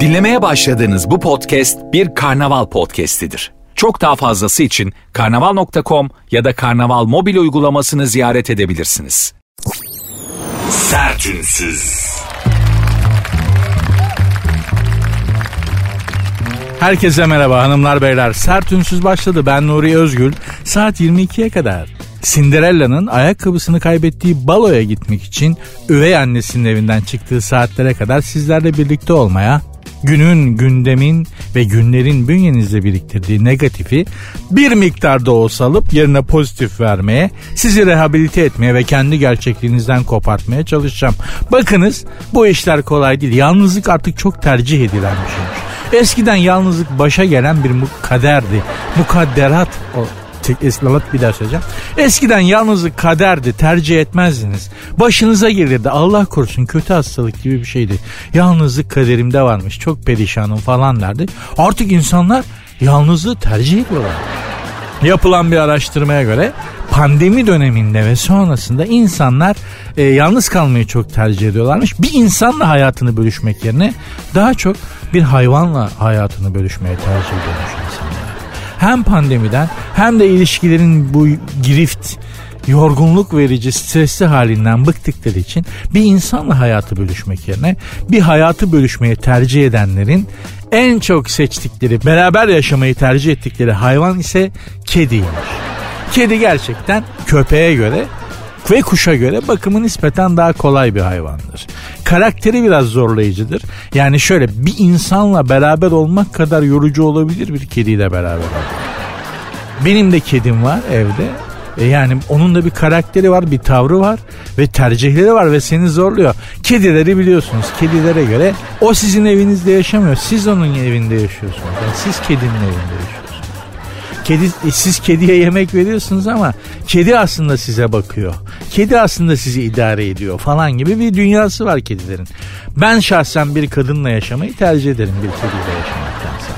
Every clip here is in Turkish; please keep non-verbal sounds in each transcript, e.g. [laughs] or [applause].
Dinlemeye başladığınız bu podcast bir karnaval podcastidir. Çok daha fazlası için karnaval.com ya da karnaval mobil uygulamasını ziyaret edebilirsiniz. Sertünsüz. Herkese merhaba hanımlar beyler. Sert Ünsüz başladı. Ben Nuri Özgül. Saat 22'ye kadar. Cinderella'nın ayakkabısını kaybettiği baloya gitmek için üvey annesinin evinden çıktığı saatlere kadar sizlerle birlikte olmaya, günün, gündemin ve günlerin bünyenizde biriktirdiği negatifi bir miktarda olsa alıp yerine pozitif vermeye, sizi rehabilite etmeye ve kendi gerçekliğinizden kopartmaya çalışacağım. Bakınız bu işler kolay değil. Yalnızlık artık çok tercih edilen bir şeymiş. Eskiden yalnızlık başa gelen bir kaderdi. Mukadderat o Eslalat bir daha söyleyeceğim. Eskiden yalnızlık kaderdi tercih etmezdiniz. Başınıza gelirdi Allah korusun kötü hastalık gibi bir şeydi. Yalnızlık kaderimde varmış çok perişanım falan derdi. Artık insanlar yalnızlığı tercih ediyorlar. Yapılan bir araştırmaya göre pandemi döneminde ve sonrasında insanlar e, yalnız kalmayı çok tercih ediyorlarmış. Bir insanla hayatını bölüşmek yerine daha çok bir hayvanla hayatını bölüşmeye tercih ediyormuş insanlar. Hem pandemiden hem de ilişkilerin bu girift yorgunluk verici, stresli halinden bıktıkları için bir insanla hayatı bölüşmek yerine bir hayatı bölüşmeyi tercih edenlerin en çok seçtikleri, beraber yaşamayı tercih ettikleri hayvan ise kediymiş. Kedi gerçekten köpeğe göre ve kuşa göre bakımı nispeten daha kolay bir hayvandır. Karakteri biraz zorlayıcıdır. Yani şöyle bir insanla beraber olmak kadar yorucu olabilir bir kediyle beraber olmak. Benim de kedim var evde. E yani onun da bir karakteri var, bir tavrı var ve tercihleri var ve seni zorluyor. Kedileri biliyorsunuz. Kedilere göre o sizin evinizde yaşamıyor. Siz onun evinde yaşıyorsunuz. Yani siz kedinin evinde yaşıyorsunuz. Kedi, e, siz kediye yemek veriyorsunuz ama kedi aslında size bakıyor. Kedi aslında sizi idare ediyor falan gibi bir dünyası var kedilerin. Ben şahsen bir kadınla yaşamayı tercih ederim bir kediyle yaşamaktansa.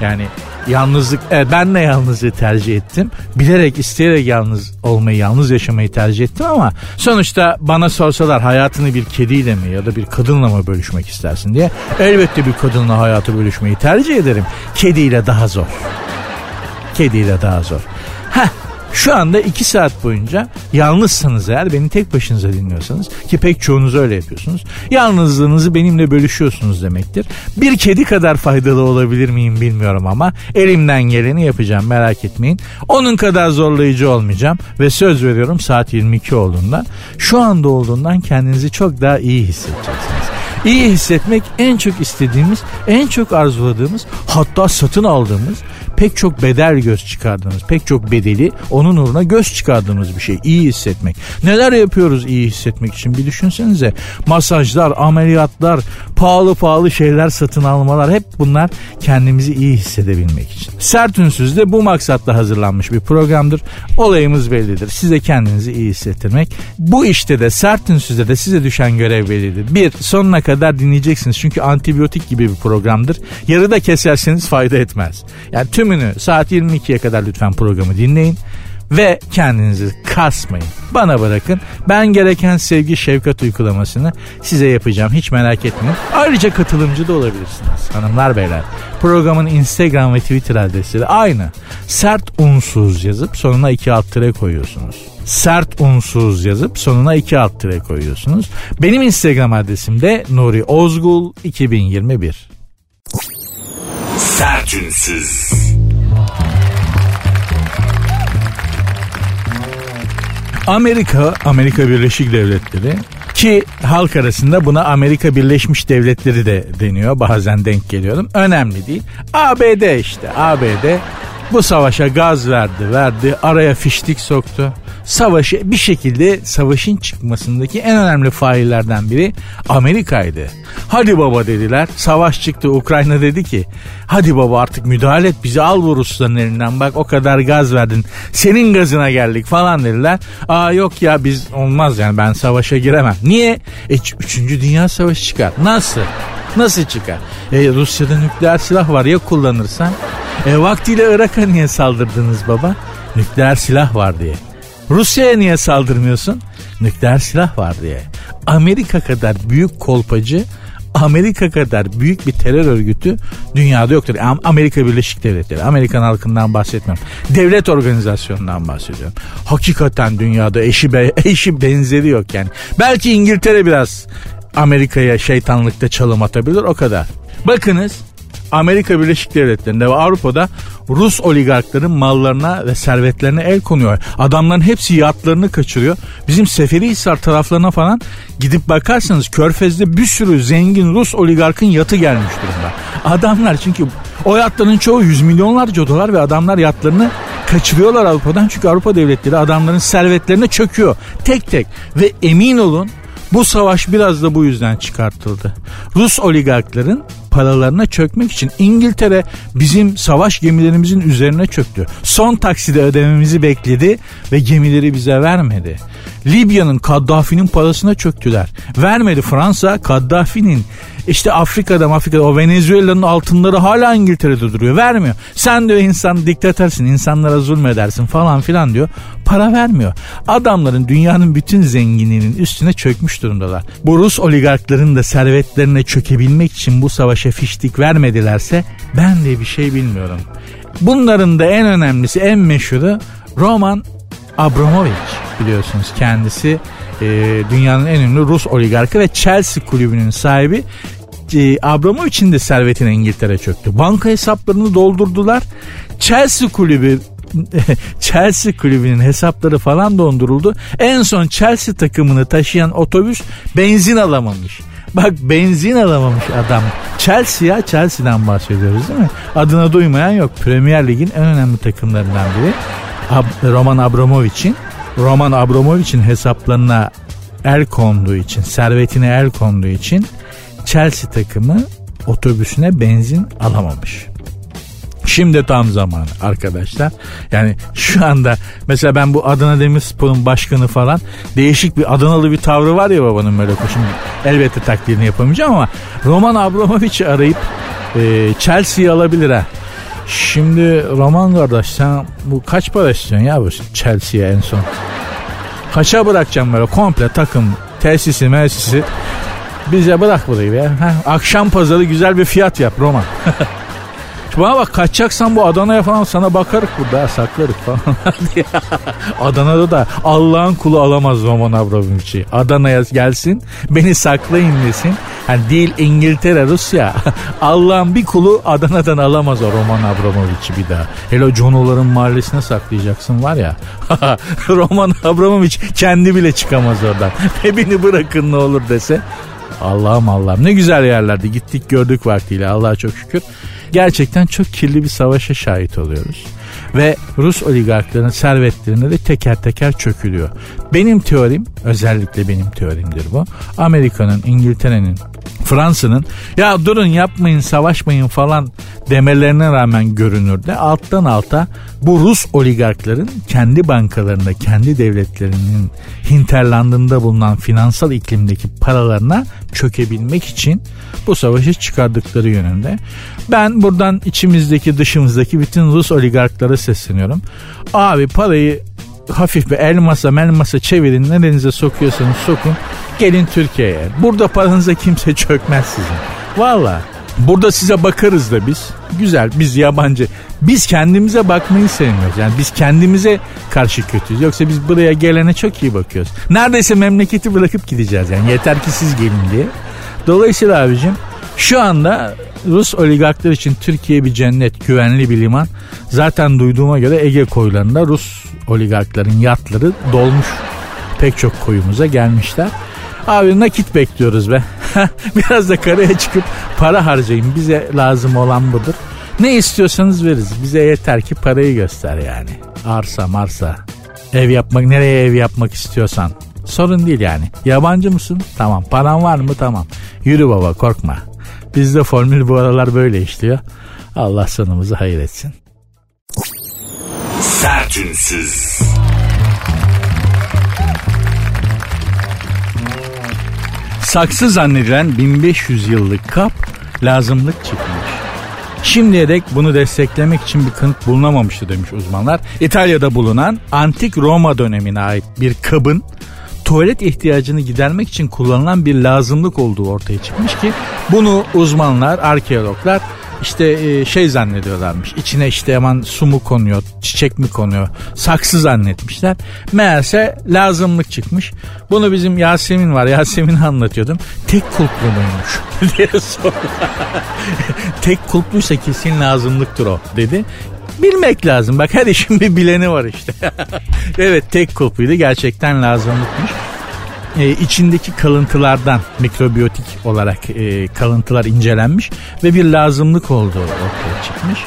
Yani yalnızlık evet ben de yalnızlığı tercih ettim. Bilerek isteyerek yalnız olmayı yalnız yaşamayı tercih ettim ama sonuçta bana sorsalar hayatını bir kediyle mi ya da bir kadınla mı bölüşmek istersin diye elbette bir kadınla hayatı bölüşmeyi tercih ederim. Kediyle daha zor. Kediyle daha zor. Heh şu anda iki saat boyunca yalnızsanız eğer beni tek başınıza dinliyorsanız ki pek çoğunuz öyle yapıyorsunuz. Yalnızlığınızı benimle bölüşüyorsunuz demektir. Bir kedi kadar faydalı olabilir miyim bilmiyorum ama elimden geleni yapacağım merak etmeyin. Onun kadar zorlayıcı olmayacağım ve söz veriyorum saat 22 olduğunda şu anda olduğundan kendinizi çok daha iyi hissedeceksiniz. İyi hissetmek en çok istediğimiz, en çok arzuladığımız, hatta satın aldığımız, pek çok bedel göz çıkardığımız, pek çok bedeli onun uğruna göz çıkardığımız bir şey. İyi hissetmek. Neler yapıyoruz iyi hissetmek için bir düşünsenize. Masajlar, ameliyatlar, pahalı pahalı şeyler satın almalar hep bunlar kendimizi iyi hissedebilmek için. Sert Ünsüz bu maksatla hazırlanmış bir programdır. Olayımız bellidir. Size kendinizi iyi hissettirmek. Bu işte de Sert Ünsüz'de de size düşen görev bellidir. Bir, sonuna kadar dinleyeceksiniz. Çünkü antibiyotik gibi bir programdır. Yarıda keserseniz fayda etmez. Yani tümünü saat 22'ye kadar lütfen programı dinleyin ve kendinizi kasmayın. Bana bırakın. Ben gereken sevgi şefkat uygulamasını size yapacağım. Hiç merak etmeyin. Ayrıca katılımcı da olabilirsiniz. Hanımlar beyler. Programın Instagram ve Twitter adresleri aynı. Sert unsuz yazıp sonuna iki alt tire koyuyorsunuz. Sert unsuz yazıp sonuna iki alt tire koyuyorsunuz. Benim Instagram adresim de Nuri Ozgul 2021. Sertünsüz. Amerika, Amerika Birleşik Devletleri ki halk arasında buna Amerika Birleşmiş Devletleri de deniyor. Bazen denk geliyorum. Önemli değil. ABD işte. ABD bu savaşa gaz verdi, verdi. Araya fiştik soktu savaşı bir şekilde savaşın çıkmasındaki en önemli faillerden biri Amerika'ydı. Hadi baba dediler. Savaş çıktı. Ukrayna dedi ki hadi baba artık müdahale et bizi al bu Rusların elinden bak o kadar gaz verdin. Senin gazına geldik falan dediler. Aa yok ya biz olmaz yani ben savaşa giremem. Niye? E, üçüncü Dünya Savaşı çıkar. Nasıl? Nasıl çıkar? E, Rusya'da nükleer silah var ya kullanırsan. E, vaktiyle Irak'a niye saldırdınız baba? Nükleer silah var diye. Rusya'ya niye saldırmıyorsun? Nükleer silah var diye. Amerika kadar büyük kolpacı Amerika kadar büyük bir terör örgütü dünyada yoktur. Amerika Birleşik Devletleri, Amerikan halkından bahsetmiyorum. Devlet organizasyonundan bahsediyorum. Hakikaten dünyada eşi, be, [laughs] eşi benzeri yok yani. Belki İngiltere biraz Amerika'ya şeytanlıkta çalım atabilir o kadar. Bakınız Amerika Birleşik Devletleri'nde ve Avrupa'da Rus oligarkların mallarına ve servetlerine el konuyor. Adamların hepsi yatlarını kaçırıyor. Bizim Seferihisar taraflarına falan gidip bakarsanız Körfez'de bir sürü zengin Rus oligarkın yatı gelmiş durumda. Adamlar çünkü o yatların çoğu yüz milyonlarca dolar ve adamlar yatlarını kaçırıyorlar Avrupa'dan. Çünkü Avrupa devletleri adamların servetlerine çöküyor. Tek tek ve emin olun bu savaş biraz da bu yüzden çıkartıldı. Rus oligarkların paralarına çökmek için İngiltere bizim savaş gemilerimizin üzerine çöktü. Son takside ödememizi bekledi ve gemileri bize vermedi. Libya'nın Kaddafi'nin parasına çöktüler. Vermedi Fransa Kaddafi'nin işte Afrika'da Afrika'da o Venezuela'nın altınları hala İngiltere'de duruyor. Vermiyor. Sen diyor insan diktatörsin insanlara zulmedersin falan filan diyor. Para vermiyor. Adamların dünyanın bütün zenginliğinin üstüne çökmüş durumdalar. Bu Rus oligarkların da servetlerine çökebilmek için bu savaşa fiştik vermedilerse ben de bir şey bilmiyorum. Bunların da en önemlisi en meşhuru Roman Abramovich biliyorsunuz kendisi e, dünyanın en ünlü Rus oligarkı ve Chelsea kulübünün sahibi e, Abramovich'in de servetine İngiltere çöktü. Banka hesaplarını doldurdular. Chelsea kulübü [laughs] Chelsea kulübünün hesapları falan donduruldu. En son Chelsea takımını taşıyan otobüs benzin alamamış. Bak benzin alamamış adam. Chelsea ya Chelsea'den bahsediyoruz değil mi? Adına duymayan yok. Premier Lig'in en önemli takımlarından biri. Ab- Roman Abramovich'in Roman Abramovich'in hesaplarına el konduğu için, servetine el konduğu için Chelsea takımı otobüsüne benzin alamamış. Şimdi tam zamanı arkadaşlar. Yani şu anda mesela ben bu Adana Demirspor'un başkanı falan değişik bir Adanalı bir tavrı var ya babanın böyle Şimdi elbette taklidini yapamayacağım ama Roman Abramovich'i arayıp e, Chelsea'yi alabilir ha. Şimdi Roman kardeş sen bu kaç para istiyorsun ya bu Chelsea'ye en son? Kaça bırakacağım böyle komple takım tesisi mesisi bize bırak burayı ya. Ha, akşam pazarı güzel bir fiyat yap Roman. [laughs] Bana bak kaçacaksan bu Adana'ya falan sana bakarık burada saklarık falan. [laughs] Adana'da da Allah'ın kulu alamaz Roman Abramovich'i. Adana'ya gelsin beni saklayın desin. Yani değil İngiltere Rusya. [laughs] Allah'ın bir kulu Adana'dan alamaz o Roman Abramovich'i bir daha. Hele Jono'ların mahallesine saklayacaksın var ya. [laughs] Roman Abramovich kendi bile çıkamaz oradan. [laughs] Ve beni bırakın ne olur dese. Allah'ım Allah'ım ne güzel yerlerde gittik gördük vaktiyle Allah'a çok şükür gerçekten çok kirli bir savaşa şahit oluyoruz. Ve Rus oligarkların servetlerine de teker teker çökülüyor. Benim teorim, özellikle benim teorimdir bu. Amerika'nın, İngiltere'nin, Fransa'nın ya durun yapmayın savaşmayın falan demelerine rağmen görünür de alttan alta bu Rus oligarkların kendi bankalarında kendi devletlerinin hinterlandında bulunan finansal iklimdeki paralarına çökebilmek için bu savaşı çıkardıkları yönünde. Ben buradan içimizdeki dışımızdaki bütün Rus oligarklara sesleniyorum. Abi parayı hafif bir elmasa melmasa çevirin ne denize sokuyorsanız sokun gelin Türkiye'ye. Burada paranıza kimse çökmez sizin. Valla burada size bakarız da biz. Güzel biz yabancı. Biz kendimize bakmayı sevmiyoruz. Yani biz kendimize karşı kötüyüz. Yoksa biz buraya gelene çok iyi bakıyoruz. Neredeyse memleketi bırakıp gideceğiz yani. Yeter ki siz gelin diye. Dolayısıyla abicim şu anda Rus oligarklar için Türkiye bir cennet, güvenli bir liman. Zaten duyduğuma göre Ege koylarında Rus oligarkların yatları dolmuş. Pek çok koyumuza gelmişler. Abi nakit bekliyoruz be. [laughs] Biraz da karaya çıkıp para harcayın. Bize lazım olan budur. Ne istiyorsanız veririz. Bize yeter ki parayı göster yani. Arsa marsa. Ev yapmak nereye ev yapmak istiyorsan. Sorun değil yani. Yabancı mısın? Tamam. Paran var mı? Tamam. Yürü baba korkma. Bizde formül bu aralar böyle işliyor. Allah sonumuzu hayır etsin. Sertünsüz. Saksı zannedilen 1500 yıllık kap lazımlık çıkmış. Şimdiye dek bunu desteklemek için bir kanıt bulunamamıştı demiş uzmanlar. İtalya'da bulunan antik Roma dönemine ait bir kabın tuvalet ihtiyacını gidermek için kullanılan bir lazımlık olduğu ortaya çıkmış ki bunu uzmanlar, arkeologlar işte e, şey zannediyorlarmış. İçine işte hemen su mu konuyor, çiçek mi konuyor, saksı zannetmişler. Meğerse lazımlık çıkmış. Bunu bizim Yasemin var. Yasemin'i anlatıyordum. Tek kulplu muymuş [laughs] diye sordu. Tek kulpluysa kesin lazımlıktır o dedi. Bilmek lazım. Bak her işin bir bileni var işte. [laughs] evet tek kulpuydu. Gerçekten lazımlıkmış e, içindeki kalıntılardan mikrobiyotik olarak e, kalıntılar incelenmiş ve bir lazımlık olduğu ortaya çıkmış.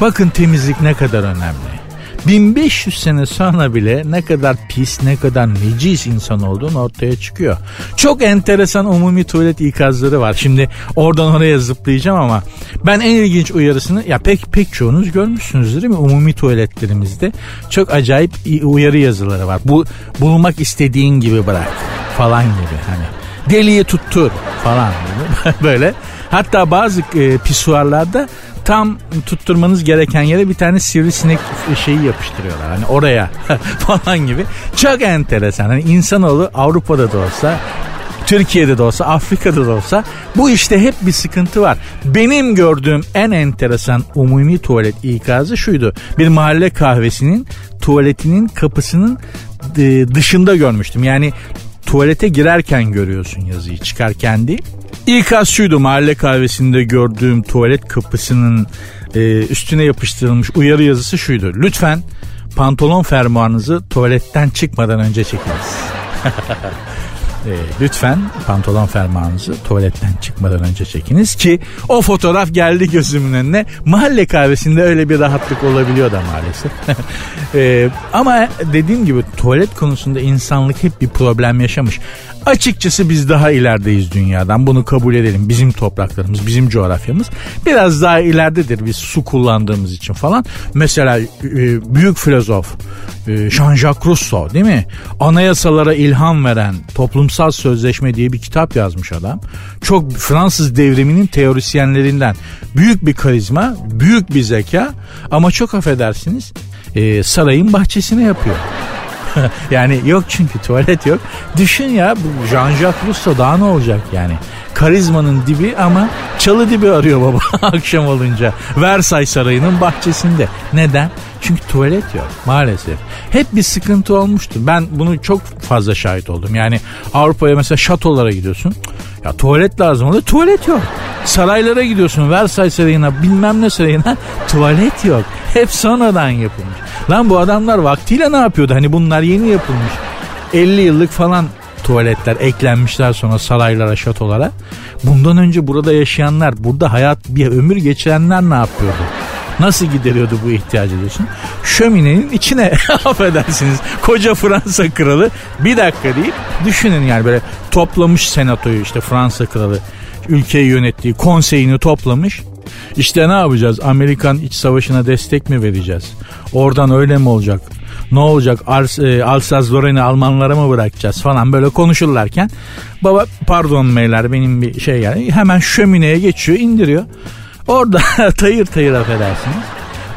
Bakın temizlik ne kadar önemli. 1500 sene sonra bile ne kadar pis ne kadar necis insan olduğunu ortaya çıkıyor. Çok enteresan umumi tuvalet ikazları var. Şimdi oradan oraya zıplayacağım ama ben en ilginç uyarısını ya pek pek çoğunuz görmüşsünüzdür değil mi? Umumi tuvaletlerimizde çok acayip uyarı yazıları var. Bu bulmak istediğin gibi bırak falan gibi hani deliye tuttur falan [laughs] böyle. Hatta bazı e, pisuarlarda tam tutturmanız gereken yere bir tane sivrisinek şeyi yapıştırıyorlar. Hani oraya [laughs] falan gibi. Çok enteresan. Hani insanoğlu Avrupa'da da olsa Türkiye'de de olsa Afrika'da da olsa bu işte hep bir sıkıntı var. Benim gördüğüm en enteresan umumi tuvalet ikazı şuydu. Bir mahalle kahvesinin tuvaletinin kapısının e, dışında görmüştüm. Yani tuvalete girerken görüyorsun yazıyı çıkarken değil. İkaz şuydu mahalle kahvesinde gördüğüm tuvalet kapısının e, üstüne yapıştırılmış uyarı yazısı şuydu. Lütfen pantolon fermuarınızı tuvaletten çıkmadan önce çekiniz. [laughs] e, lütfen pantolon fermuarınızı tuvaletten çıkmadan önce çekiniz ki o fotoğraf geldi gözümün önüne. Mahalle kahvesinde öyle bir rahatlık olabiliyor da maalesef. [laughs] e, ama dediğim gibi tuvalet konusunda insanlık hep bir problem yaşamış. Açıkçası biz daha ilerideyiz dünyadan. Bunu kabul edelim. Bizim topraklarımız, bizim coğrafyamız biraz daha ileridedir biz su kullandığımız için falan. Mesela e, büyük filozof e, Jean-Jacques Rousseau değil mi? Anayasalara ilham veren Toplumsal Sözleşme diye bir kitap yazmış adam. Çok Fransız devriminin teorisyenlerinden. Büyük bir karizma, büyük bir zeka ama çok affedersiniz e, sarayın bahçesine yapıyor. [laughs] yani yok çünkü tuvalet yok. Düşün ya bu Jean-Jacques Rousseau daha ne olacak yani? Karizmanın dibi ama çalı dibi arıyor baba [laughs] akşam olunca. Versailles Sarayı'nın bahçesinde. Neden? Çünkü tuvalet yok maalesef. Hep bir sıkıntı olmuştur. Ben bunu çok fazla şahit oldum. Yani Avrupa'ya mesela şatolara gidiyorsun. Ya tuvalet lazım oluyor. Tuvalet yok. Saraylara gidiyorsun. Versailles Sarayı'na bilmem ne sarayına. [laughs] Tuvalet yok. Hep sonradan yapılmış. Lan bu adamlar vaktiyle ne yapıyordu? Hani bunlar yeni yapılmış. 50 yıllık falan tuvaletler eklenmişler sonra saraylara, şatolara. Bundan önce burada yaşayanlar, burada hayat bir ömür geçirenler ne yapıyordu? Nasıl gideriyordu bu ihtiyacı diyorsun? Şöminenin içine [laughs] affedersiniz koca Fransa kralı bir dakika deyip düşünün yani böyle toplamış senatoyu işte Fransa kralı ülkeyi yönettiği konseyini toplamış. İşte ne yapacağız? Amerikan iç savaşına destek mi vereceğiz? Oradan öyle mi olacak? Ne olacak? Ars, e, Alsaz-Lorraine'i Almanlara mı bırakacağız falan böyle konuşurlarken baba pardon beyler benim bir şey yani hemen şömineye geçiyor indiriyor. Orada [laughs] tayır tayır affedersiniz.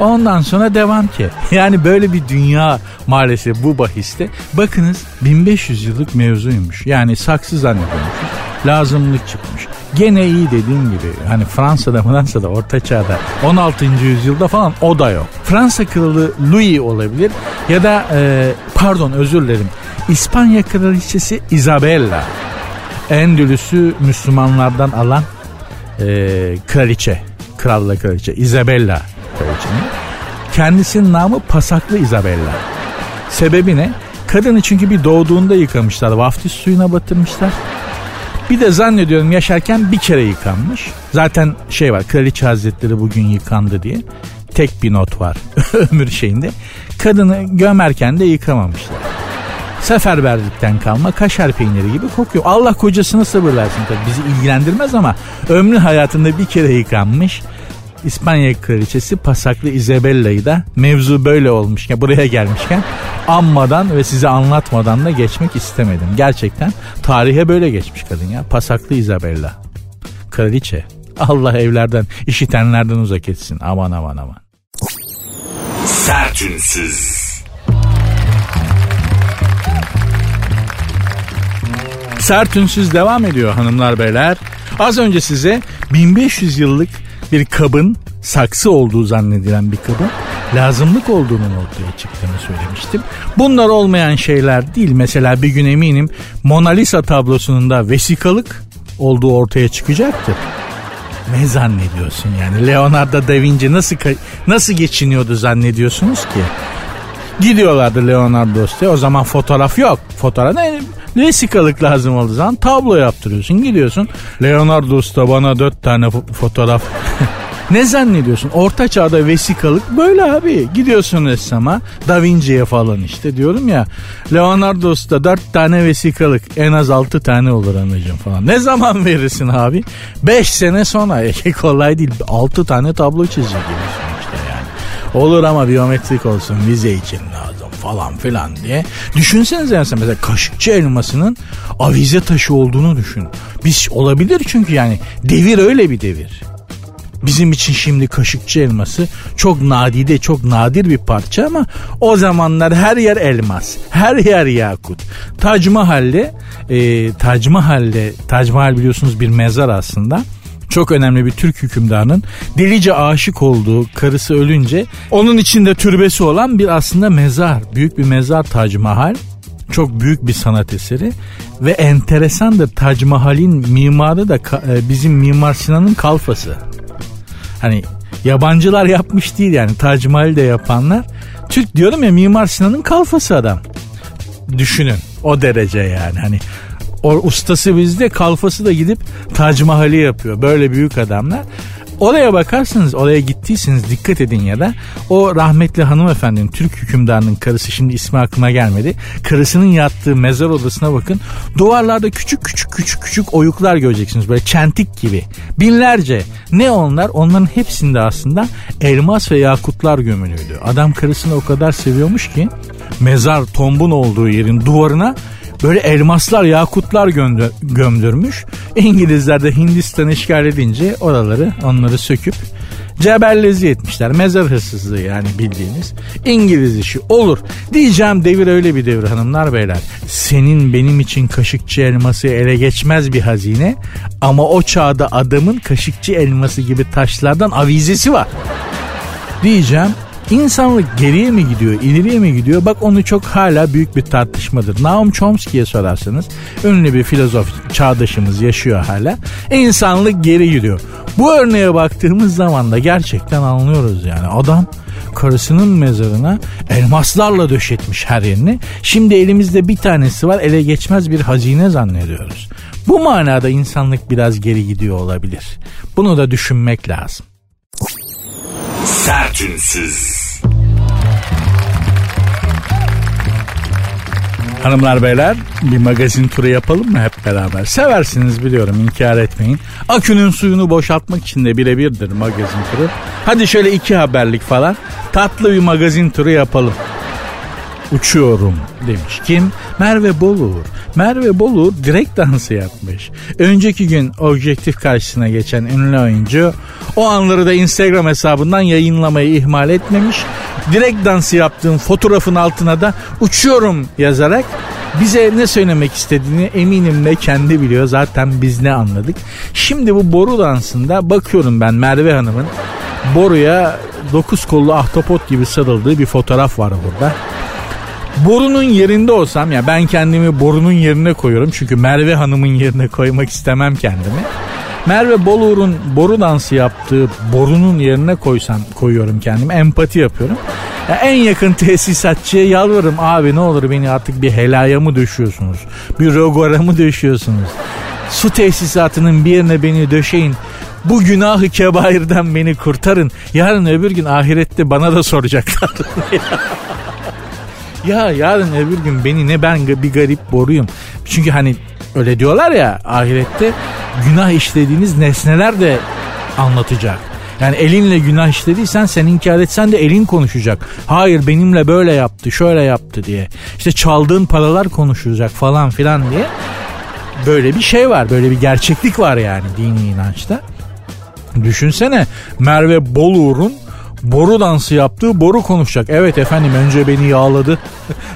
Ondan sonra devam ki. [laughs] Yani böyle bir dünya maalesef bu bahiste. Bakınız 1500 yıllık mevzuymuş. Yani saksı zannediyormuşuz. Lazımlık çıkmış. Gene iyi dediğim gibi hani Fransa'da Fransa'da Orta Çağ'da 16. yüzyılda falan o da yok. Fransa kralı Louis olabilir ya da e, pardon özür dilerim İspanya kraliçesi Isabella. Endülüs'ü Müslümanlardan alan e, kraliçe kralla kraliçe Isabella kraliçenin. Kendisinin namı Pasaklı Isabella. Sebebi ne? Kadını çünkü bir doğduğunda yıkamışlar. Vaftiz suyuna batırmışlar. Bir de zannediyorum yaşarken bir kere yıkanmış. Zaten şey var kraliçe hazretleri bugün yıkandı diye. Tek bir not var [laughs] ömür şeyinde. Kadını gömerken de yıkamamışlar. Seferberlikten kalma kaşar peyniri gibi kokuyor. Allah kocasını sabır versin tabii bizi ilgilendirmez ama ömrü hayatında bir kere yıkanmış. İspanya kraliçesi Pasaklı Isabella'yı da mevzu böyle olmuşken buraya gelmişken anmadan ve size anlatmadan da geçmek istemedim. Gerçekten tarihe böyle geçmiş kadın ya. Pasaklı Isabella. Kraliçe. Allah evlerden, işitenlerden uzak etsin. Aman aman aman. Sertünsüz. Sert Ünsüz devam ediyor hanımlar beyler. Az önce size 1500 yıllık bir kabın saksı olduğu zannedilen bir kabın lazımlık olduğunun ortaya çıktığını söylemiştim. Bunlar olmayan şeyler değil. Mesela bir gün eminim Mona Lisa tablosunun da vesikalık olduğu ortaya çıkacaktır. Ne zannediyorsun yani? Leonardo da Vinci nasıl nasıl geçiniyordu zannediyorsunuz ki? Gidiyorlardı Leonardo Usta. O zaman fotoğraf yok. Fotoğraf ne? Vesikalık lazım olduğu zaman tablo yaptırıyorsun. Gidiyorsun. Leonardo Usta bana dört tane fotoğraf [laughs] Ne zannediyorsun? Orta çağda vesikalık böyle abi. Gidiyorsun ressama Da Vinci'ye falan işte diyorum ya. Leonardo'sta dört tane vesikalık en az altı tane olur anacığım falan. Ne zaman verirsin abi? Beş sene sonra. [laughs] E, kolay değil. Altı tane tablo çizecek işte yani. Olur ama biyometrik olsun vize için lazım falan filan diye. Düşünsenize yani mesela kaşıkçı elmasının avize taşı olduğunu düşün. Biz olabilir çünkü yani devir öyle bir devir. Bizim için şimdi kaşıkçı elması çok nadide, çok nadir bir parça ama o zamanlar her yer elmas, her yer yakut. Tac Mahal'de, e, Tac Mahal'de, Tac Mahal biliyorsunuz bir mezar aslında çok önemli bir Türk hükümdarının delice aşık olduğu karısı ölünce onun içinde türbesi olan bir aslında mezar. Büyük bir mezar Tac Mahal. Çok büyük bir sanat eseri ve enteresandır Tac Mahal'in mimarı da e, bizim Mimar Sinan'ın kalfası. Hani yabancılar yapmış değil yani Tac Mahal de yapanlar. Türk diyorum ya Mimar Sinan'ın kalfası adam. Düşünün o derece yani hani o ustası bizde kalfası da gidip Tac Mahal'i yapıyor. Böyle büyük adamlar. Oraya bakarsınız oraya gittiyseniz dikkat edin ya da o rahmetli hanımefendinin Türk hükümdarının karısı şimdi ismi aklıma gelmedi. Karısının yattığı mezar odasına bakın. Duvarlarda küçük küçük küçük küçük oyuklar göreceksiniz böyle çentik gibi. Binlerce. Ne onlar? Onların hepsinde aslında elmas ve yakutlar gömülüydü. Adam karısını o kadar seviyormuş ki mezar tombun olduğu yerin duvarına böyle elmaslar, yakutlar gömdür, gömdürmüş. İngilizler de Hindistan işgal edince oraları onları söküp cebellezi etmişler. Mezar hırsızlığı yani bildiğiniz. İngiliz işi olur. Diyeceğim devir öyle bir devir hanımlar beyler. Senin benim için kaşıkçı elması ele geçmez bir hazine. Ama o çağda adamın kaşıkçı elması gibi taşlardan avizesi var. Diyeceğim İnsanlık geriye mi gidiyor, ileriye mi gidiyor? Bak onu çok hala büyük bir tartışmadır. Naum Chomsky'ye sorarsanız ünlü bir filozof çağdaşımız yaşıyor hala. İnsanlık geri gidiyor. Bu örneğe baktığımız zaman da gerçekten anlıyoruz yani. Adam karısının mezarına elmaslarla döşetmiş her yerini. Şimdi elimizde bir tanesi var ele geçmez bir hazine zannediyoruz. Bu manada insanlık biraz geri gidiyor olabilir. Bunu da düşünmek lazım. Sertünsüz. Hanımlar beyler bir magazin turu yapalım mı hep beraber? Seversiniz biliyorum inkar etmeyin. Akünün suyunu boşaltmak için de birebirdir magazin turu. Hadi şöyle iki haberlik falan tatlı bir magazin turu yapalım. Uçuyorum demiş. Kim? Merve Boluğur. Merve Boluğur direkt dansı yapmış. Önceki gün objektif karşısına geçen ünlü oyuncu o anları da Instagram hesabından yayınlamayı ihmal etmemiş. Direkt dansı yaptığım fotoğrafın altına da uçuyorum yazarak bize ne söylemek istediğini eminim de kendi biliyor. Zaten biz ne anladık. Şimdi bu boru dansında bakıyorum ben Merve Hanım'ın boruya dokuz kollu ahtapot gibi sarıldığı bir fotoğraf var burada. Borunun yerinde olsam ya ben kendimi borunun yerine koyuyorum. Çünkü Merve Hanım'ın yerine koymak istemem kendimi. Merve Boluğur'un boru dansı yaptığı borunun yerine koysam koyuyorum kendimi. Empati yapıyorum. Ya en yakın tesisatçıya yalvarırım abi ne olur beni artık bir helaya mı döşüyorsunuz? Bir rogora mı döşüyorsunuz? Su tesisatının bir yerine beni döşeyin. Bu günahı kebairden beni kurtarın. Yarın öbür gün ahirette bana da soracaklar. [laughs] ya yarın öbür gün beni ne ben bir garip boruyum. Çünkü hani öyle diyorlar ya ahirette günah işlediğiniz nesneler de anlatacak. Yani elinle günah işlediysen sen inkar etsen de elin konuşacak. Hayır benimle böyle yaptı şöyle yaptı diye. İşte çaldığın paralar konuşacak falan filan diye. Böyle bir şey var böyle bir gerçeklik var yani dini inançta. Düşünsene Merve Boluğur'un boru dansı yaptığı boru konuşacak. Evet efendim önce beni yağladı.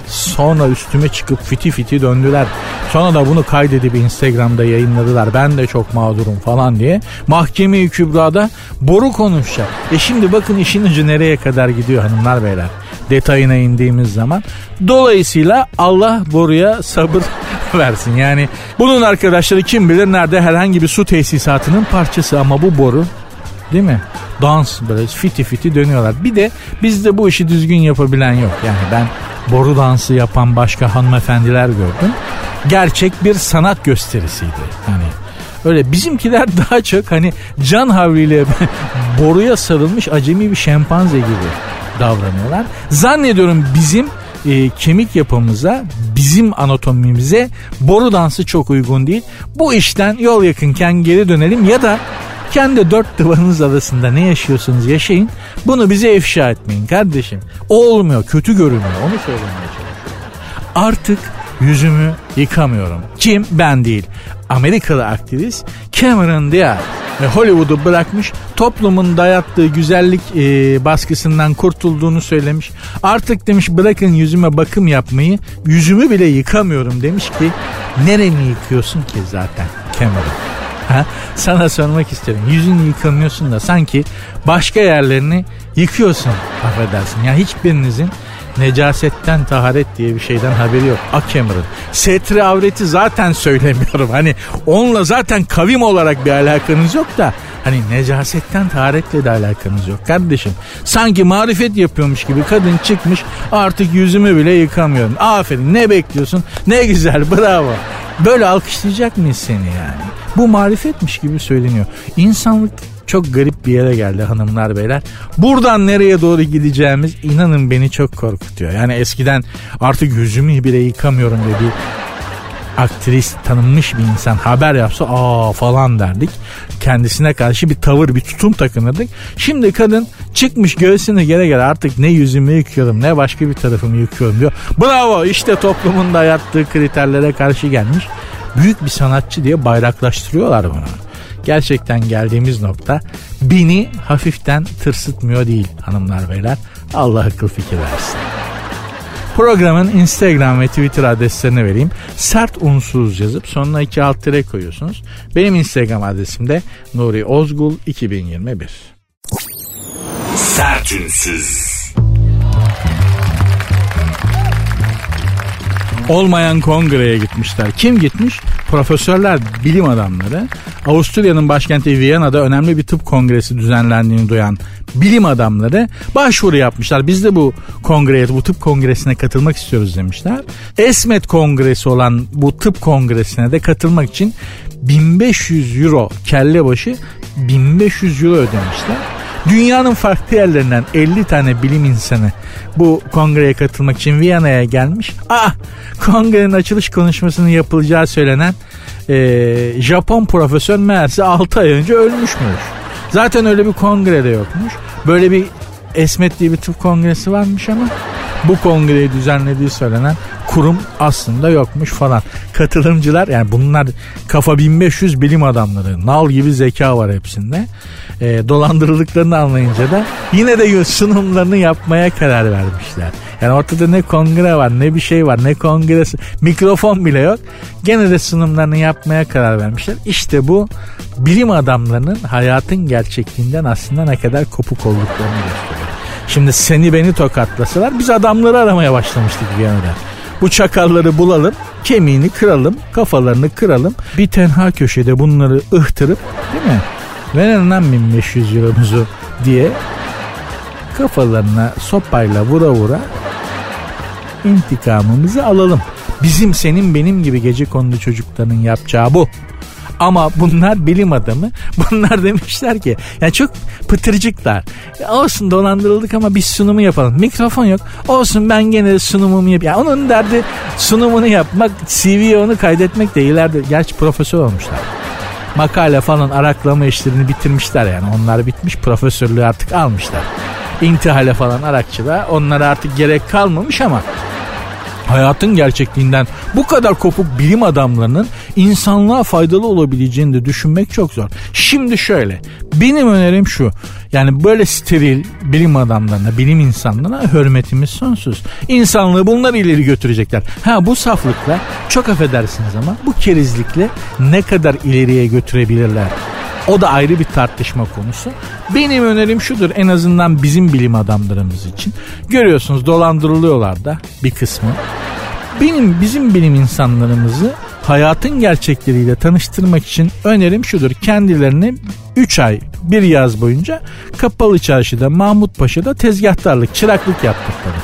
Sonra üstüme çıkıp fiti fiti döndüler. Sonra da bunu kaydedip Instagram'da yayınladılar. Ben de çok mağdurum falan diye. Mahkeme-i Kübra'da boru konuşacak. E şimdi bakın işin ucu nereye kadar gidiyor hanımlar beyler. Detayına indiğimiz zaman. Dolayısıyla Allah boruya sabır [laughs] versin. Yani bunun arkadaşları kim bilir nerede herhangi bir su tesisatının parçası ama bu boru değil mi? Dans böyle fiti fiti dönüyorlar. Bir de bizde bu işi düzgün yapabilen yok. Yani ben boru dansı yapan başka hanımefendiler gördüm. Gerçek bir sanat gösterisiydi. Hani öyle bizimkiler [laughs] daha çok hani can havliyle [laughs] boruya sarılmış acemi bir şempanze gibi davranıyorlar. Zannediyorum bizim e, kemik yapımıza, bizim anatomimize boru dansı çok uygun değil. Bu işten yol yakınken geri dönelim ya da kendi dört duvarınız arasında ne yaşıyorsunuz yaşayın. Bunu bize ifşa etmeyin kardeşim. Olmuyor, kötü görünüyor. Onu söylemeye. Artık yüzümü yıkamıyorum. Kim? Ben değil. Amerikalı aktivist Cameron Diaz Hollywood'u bırakmış toplumun dayattığı güzellik e, baskısından kurtulduğunu söylemiş. Artık demiş bırakın yüzüme bakım yapmayı yüzümü bile yıkamıyorum demiş ki neremi yıkıyorsun ki zaten Cameron? Sana sormak isterim. Yüzünü yıkamıyorsun da sanki başka yerlerini yıkıyorsun affedersin. Ya hiçbirinizin necasetten taharet diye bir şeyden haberi yok. A Cameron. Setri avreti zaten söylemiyorum. Hani onunla zaten kavim olarak bir alakanız yok da hani necasetten taharetle de alakanız yok kardeşim. Sanki marifet yapıyormuş gibi kadın çıkmış artık yüzümü bile yıkamıyorum. Aferin ne bekliyorsun? Ne güzel bravo. Böyle alkışlayacak mıyız seni yani? Bu marifetmiş gibi söyleniyor. İnsanlık çok garip bir yere geldi hanımlar beyler. Buradan nereye doğru gideceğimiz inanın beni çok korkutuyor. Yani eskiden artık yüzümü bile yıkamıyorum dedi aktris tanınmış bir insan haber yapsa aa falan derdik. Kendisine karşı bir tavır bir tutum takınırdık. Şimdi kadın çıkmış göğsüne gere gere artık ne yüzümü yıkıyorum ne başka bir tarafımı yıkıyorum diyor. Bravo işte toplumun dayattığı kriterlere karşı gelmiş. Büyük bir sanatçı diye bayraklaştırıyorlar bunu gerçekten geldiğimiz nokta beni hafiften tırsıtmıyor değil hanımlar beyler. Allah akıl fikir versin. Programın Instagram ve Twitter adreslerini vereyim. Sert unsuz yazıp sonuna iki alt tire koyuyorsunuz. Benim Instagram adresim de Nuri Ozgul 2021. Sert unsuz. olmayan kongreye gitmişler. Kim gitmiş? Profesörler, bilim adamları. Avusturya'nın başkenti Viyana'da önemli bir tıp kongresi düzenlendiğini duyan bilim adamları başvuru yapmışlar. Biz de bu kongreye, bu tıp kongresine katılmak istiyoruz demişler. Esmet kongresi olan bu tıp kongresine de katılmak için 1500 euro kelle başı 1500 euro ödemişler. Dünyanın farklı yerlerinden 50 tane bilim insanı bu kongreye katılmak için Viyana'ya gelmiş. Ah kongrenin açılış konuşmasının yapılacağı söylenen e, Japon profesör meğerse 6 ay önce ölmüşmüş. Zaten öyle bir kongrede yokmuş. Böyle bir Esmet diye bir tıp kongresi varmış ama bu kongreyi düzenlediği söylenen kurum aslında yokmuş falan. Katılımcılar yani bunlar kafa 1500 bilim adamları. Nal gibi zeka var hepsinde. E, dolandırıldıklarını anlayınca da yine de sunumlarını yapmaya karar vermişler. Yani ortada ne kongre var ne bir şey var ne kongresi mikrofon bile yok. Gene de sunumlarını yapmaya karar vermişler. İşte bu bilim adamlarının hayatın gerçekliğinden aslında ne kadar kopuk olduklarını gösteriyor. Şimdi seni beni tokatlasalar biz adamları aramaya başlamıştık Viyana'da. Bu çakalları bulalım, kemiğini kıralım, kafalarını kıralım. Bir tenha köşede bunları ıhtırıp değil mi? Verin lan 1500 euromuzu diye kafalarına sopayla vura vura intikamımızı alalım. Bizim senin benim gibi gece konulu çocukların yapacağı bu. Ama bunlar bilim adamı. [laughs] Bunlar demişler ki yani çok pıtırcıklar. Olsun dolandırıldık ama biz sunumu yapalım. Mikrofon yok. Olsun ben gene sunumumu yapayım. Yani onun derdi sunumunu yapmak, CV'ye onu kaydetmek de ileride. Gerçi profesör olmuşlar. Makale falan araklama işlerini bitirmişler yani. Onlar bitmiş profesörlüğü artık almışlar. İntihale falan Arakçı'da onlara artık gerek kalmamış ama hayatın gerçekliğinden bu kadar kopuk bilim adamlarının insanlığa faydalı olabileceğini de düşünmek çok zor. Şimdi şöyle benim önerim şu yani böyle steril bilim adamlarına bilim insanlarına hürmetimiz sonsuz. İnsanlığı bunlar ileri götürecekler. Ha bu saflıkla çok affedersiniz ama bu kerizlikle ne kadar ileriye götürebilirler? O da ayrı bir tartışma konusu. Benim önerim şudur en azından bizim bilim adamlarımız için. Görüyorsunuz dolandırılıyorlar da bir kısmı. Benim bizim bilim insanlarımızı hayatın gerçekleriyle tanıştırmak için önerim şudur. Kendilerini 3 ay bir yaz boyunca Kapalı Çarşı'da Mahmut Paşa'da tezgahtarlık, çıraklık yaptıkları.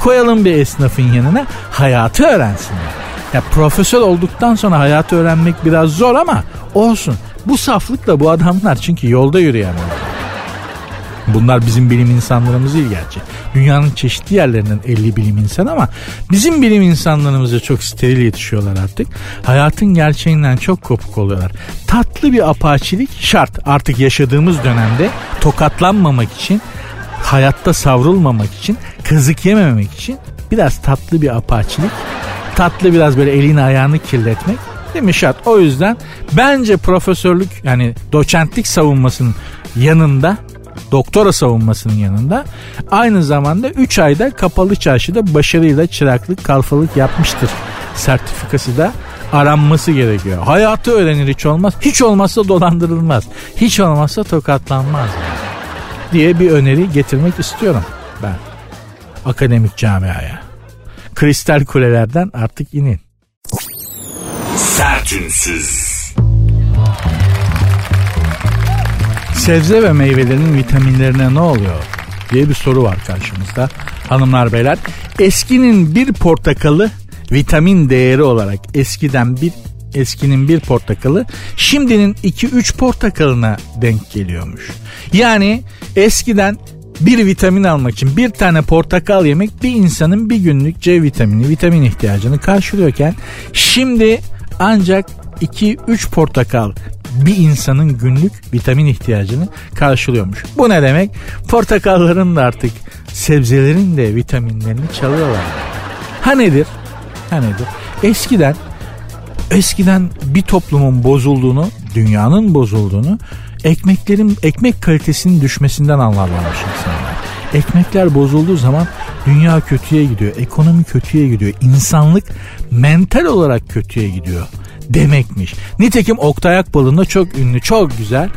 Koyalım bir esnafın yanına hayatı öğrensinler. Ya profesör olduktan sonra hayatı öğrenmek biraz zor ama olsun. Bu saflıkla bu adamlar çünkü yolda yürüyen Bunlar bizim bilim insanlarımız değil gerçi. Dünyanın çeşitli yerlerinden 50 bilim insan ama bizim bilim insanlarımıza çok steril yetişiyorlar artık. Hayatın gerçeğinden çok kopuk oluyorlar. Tatlı bir apaçilik şart artık yaşadığımız dönemde tokatlanmamak için hayatta savrulmamak için, kızık yememek için biraz tatlı bir apaçilik, tatlı biraz böyle elini ayağını kirletmek değil mi şart? O yüzden bence profesörlük yani doçentlik savunmasının yanında doktora savunmasının yanında aynı zamanda 3 ayda kapalı çarşıda başarıyla çıraklık kalfalık yapmıştır. Sertifikası da aranması gerekiyor. Hayatı öğrenir hiç olmaz. Hiç olmazsa dolandırılmaz. Hiç olmazsa tokatlanmaz. Diye bir öneri getirmek istiyorum ben. Akademik camiaya. Kristal kulelerden artık inin. Sertünsüz. Sebze ve meyvelerin vitaminlerine ne oluyor diye bir soru var karşımızda. Hanımlar beyler eskinin bir portakalı vitamin değeri olarak eskiden bir eskinin bir portakalı şimdinin 2-3 portakalına denk geliyormuş. Yani eskiden bir vitamin almak için bir tane portakal yemek bir insanın bir günlük C vitamini, vitamin ihtiyacını karşılıyorken şimdi ancak 2-3 portakal bir insanın günlük vitamin ihtiyacını karşılıyormuş. Bu ne demek? Portakalların da artık sebzelerin de vitaminlerini çalıyorlar. Ha nedir? Ha nedir? Eskiden eskiden bir toplumun bozulduğunu, dünyanın bozulduğunu ekmeklerin ekmek kalitesinin düşmesinden anlarlarmış insanlar. Ekmekler bozulduğu zaman dünya kötüye gidiyor, ekonomi kötüye gidiyor, insanlık mental olarak kötüye gidiyor demekmiş. Nitekim Oktay Akbal'ın da çok ünlü, çok güzel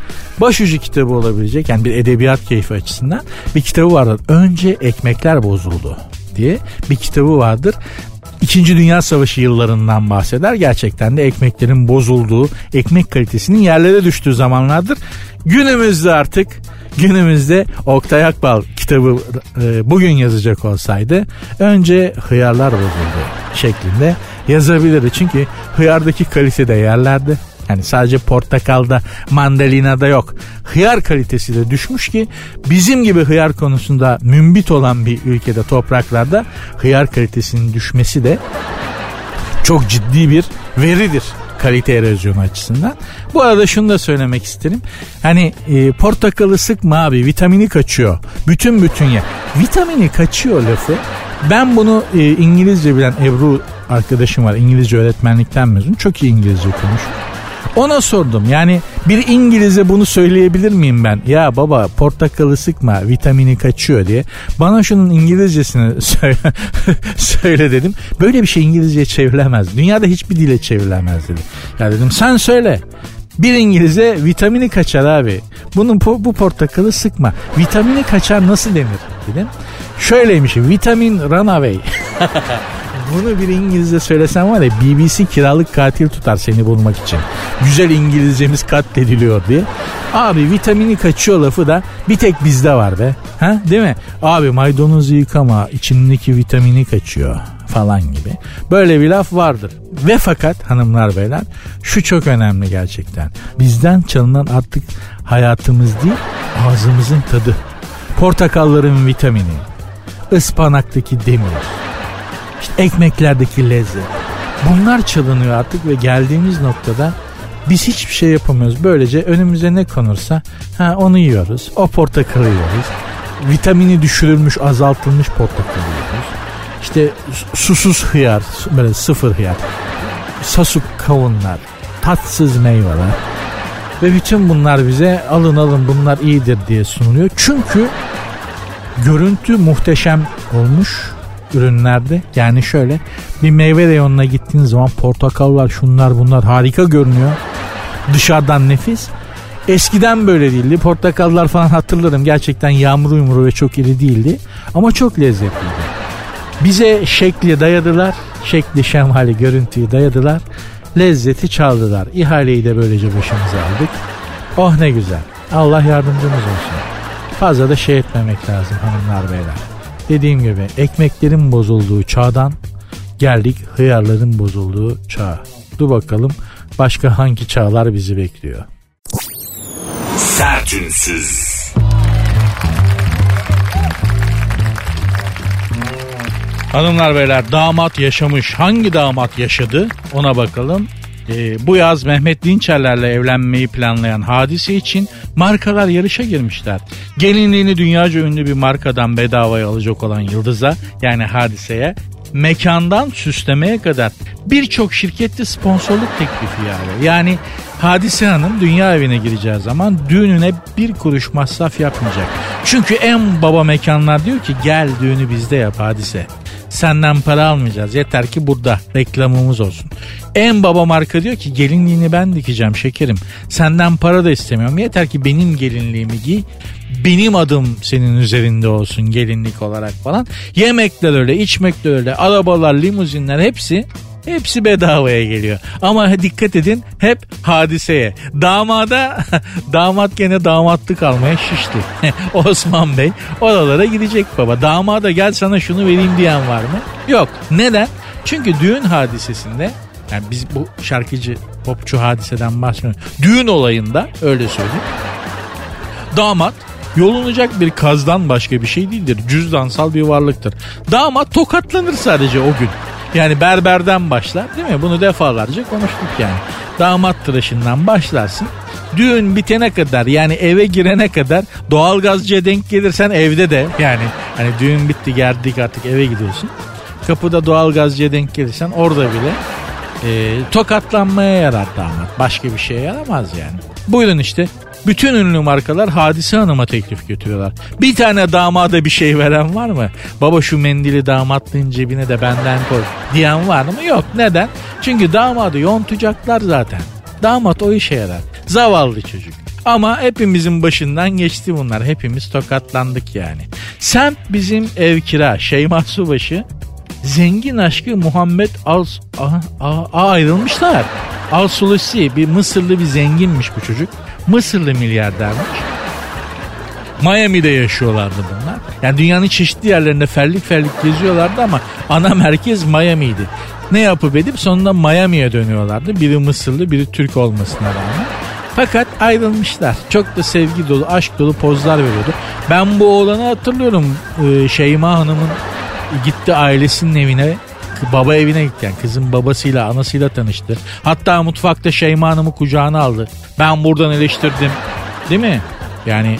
başucu kitabı olabilecek yani bir edebiyat keyfi açısından bir kitabı vardır. Önce ekmekler bozuldu diye bir kitabı vardır. İkinci Dünya Savaşı yıllarından bahseder. Gerçekten de ekmeklerin bozulduğu, ekmek kalitesinin yerlere düştüğü zamanlardır. Günümüzde artık [laughs] günümüzde Oktay Akbal kitabı e, bugün yazacak olsaydı önce hıyarlar bozuldu şeklinde yazabilirdi. Çünkü hıyardaki kalite de yerlerde. Yani sadece portakalda, mandalinada yok. Hıyar kalitesi de düşmüş ki bizim gibi hıyar konusunda mümbit olan bir ülkede topraklarda hıyar kalitesinin düşmesi de çok ciddi bir veridir kalite erozyonu açısından. Bu arada şunu da söylemek isterim. Hani e, portakalı sıkma abi vitamini kaçıyor. Bütün bütün ya. Vitamini kaçıyor lafı. Ben bunu e, İngilizce bilen Ebru arkadaşım var. İngilizce öğretmenlikten mezun. Çok iyi İngilizce konuşuyor. Ona sordum yani bir İngiliz'e bunu söyleyebilir miyim ben? Ya baba portakalı sıkma vitamini kaçıyor diye. Bana şunun İngilizcesini [laughs] söyle, söyle dedim. Böyle bir şey İngilizce çevrilemez. Dünyada hiçbir dile çevrilemez dedi. Ya dedim sen söyle. Bir İngiliz'e vitamini kaçar abi. Bunun bu portakalı sıkma. Vitamini kaçar nasıl denir dedim. Şöyleymiş vitamin runaway. [laughs] Bunu bir İngilizce söylesem var ya BBC kiralık katil tutar seni bulmak için. Güzel İngilizcemiz katlediliyor diye. Abi vitamini kaçıyor lafı da bir tek bizde var be. Ha değil mi? Abi maydanozu yıkama içindeki vitamini kaçıyor falan gibi. Böyle bir laf vardır. Ve fakat hanımlar beyler şu çok önemli gerçekten. Bizden çalınan artık hayatımız değil ağzımızın tadı. Portakalların vitamini, ıspanaktaki demir, işte ekmeklerdeki lezzet. Bunlar çalınıyor artık ve geldiğimiz noktada biz hiçbir şey yapamıyoruz. Böylece önümüze ne konursa ha onu yiyoruz. O portakalı yiyoruz. Vitamini düşürülmüş, azaltılmış portakalı yiyoruz. işte susuz hıyar böyle sıfır hıyar. Sasuk kavunlar, tatsız meyveler. Ve bütün bunlar bize alın alın bunlar iyidir diye sunuluyor. Çünkü görüntü muhteşem olmuş ürünlerde. Yani şöyle bir meyve reyonuna gittiğiniz zaman portakallar şunlar bunlar harika görünüyor. Dışarıdan nefis. Eskiden böyle değildi. Portakallar falan hatırlarım. Gerçekten yağmuru yumru ve çok iri değildi. Ama çok lezzetliydi. Bize şekli dayadılar. Şekli şemali görüntüyü dayadılar. Lezzeti çaldılar. İhaleyi de böylece başımıza aldık. Oh ne güzel. Allah yardımcımız olsun. Fazla da şey etmemek lazım hanımlar beyler. Dediğim gibi ekmeklerin bozulduğu çağdan geldik hıyarların bozulduğu çağa. Dur bakalım başka hangi çağlar bizi bekliyor. Sertünsüz. Hanımlar beyler damat yaşamış. Hangi damat yaşadı ona bakalım. Ee, bu yaz Mehmet Dinçerler'le evlenmeyi planlayan hadise için markalar yarışa girmişler. Gelinliğini dünyaca ünlü bir markadan bedavaya alacak olan Yıldız'a yani hadiseye mekandan süslemeye kadar birçok şirkette sponsorluk teklifi yani. Yani Hadise Hanım dünya evine gireceği zaman düğününe bir kuruş masraf yapmayacak. Çünkü en baba mekanlar diyor ki gel düğünü bizde yap Hadise. Senden para almayacağız. Yeter ki burada reklamımız olsun. En baba marka diyor ki gelinliğini ben dikeceğim şekerim. Senden para da istemiyorum. Yeter ki benim gelinliğimi giy. Benim adım senin üzerinde olsun gelinlik olarak falan. Yemekler öyle, içmekler öyle, arabalar, limuzinler hepsi Hepsi bedavaya geliyor. Ama dikkat edin hep hadiseye. Damada [laughs] damat gene damatlık almaya şişti. [laughs] Osman Bey oralara gidecek baba. Damada gel sana şunu vereyim diyen var mı? Yok. Neden? Çünkü düğün hadisesinde yani biz bu şarkıcı popçu hadiseden bahsediyoruz. Düğün olayında öyle söyleyeyim. Damat yolunacak bir kazdan başka bir şey değildir. Cüzdansal bir varlıktır. Damat tokatlanır sadece o gün. Yani berberden başlar değil mi? Bunu defalarca konuştuk yani. Damat tıraşından başlarsın. Düğün bitene kadar yani eve girene kadar doğalgazcıya denk gelirsen evde de yani hani düğün bitti geldik artık eve gidiyorsun. Kapıda doğalgazcıya denk gelirsen orada bile e, tokatlanmaya yarar damat. Başka bir şeye yaramaz yani. Buyurun işte bütün ünlü markalar Hadise Hanım'a teklif götürüyorlar. Bir tane damada bir şey veren var mı? Baba şu mendili damatlığın cebine de benden koy diyen var mı? Yok. Neden? Çünkü damadı yontacaklar zaten. Damat o işe yarar. Zavallı çocuk. Ama hepimizin başından geçti bunlar. Hepimiz tokatlandık yani. Sen bizim ev kira Şeyma Subaşı zengin aşkı Muhammed Al Aa, aa, ayrılmışlar. Al Sulusi bir Mısırlı bir zenginmiş bu çocuk. Mısırlı milyardermiş. Miami'de yaşıyorlardı bunlar. Yani dünyanın çeşitli yerlerinde fellik fellik geziyorlardı ama ana merkez Miami'ydi. Ne yapıp edip sonunda Miami'ye dönüyorlardı. Biri Mısırlı biri Türk olmasına rağmen. Fakat ayrılmışlar. Çok da sevgi dolu, aşk dolu pozlar veriyordu. Ben bu oğlanı hatırlıyorum. Ee, Şeyma Hanım'ın gitti ailesinin evine baba evine gitti yani kızın babasıyla anasıyla tanıştı. Hatta mutfakta Şeyma Hanım'ı kucağına aldı. Ben buradan eleştirdim değil mi? Yani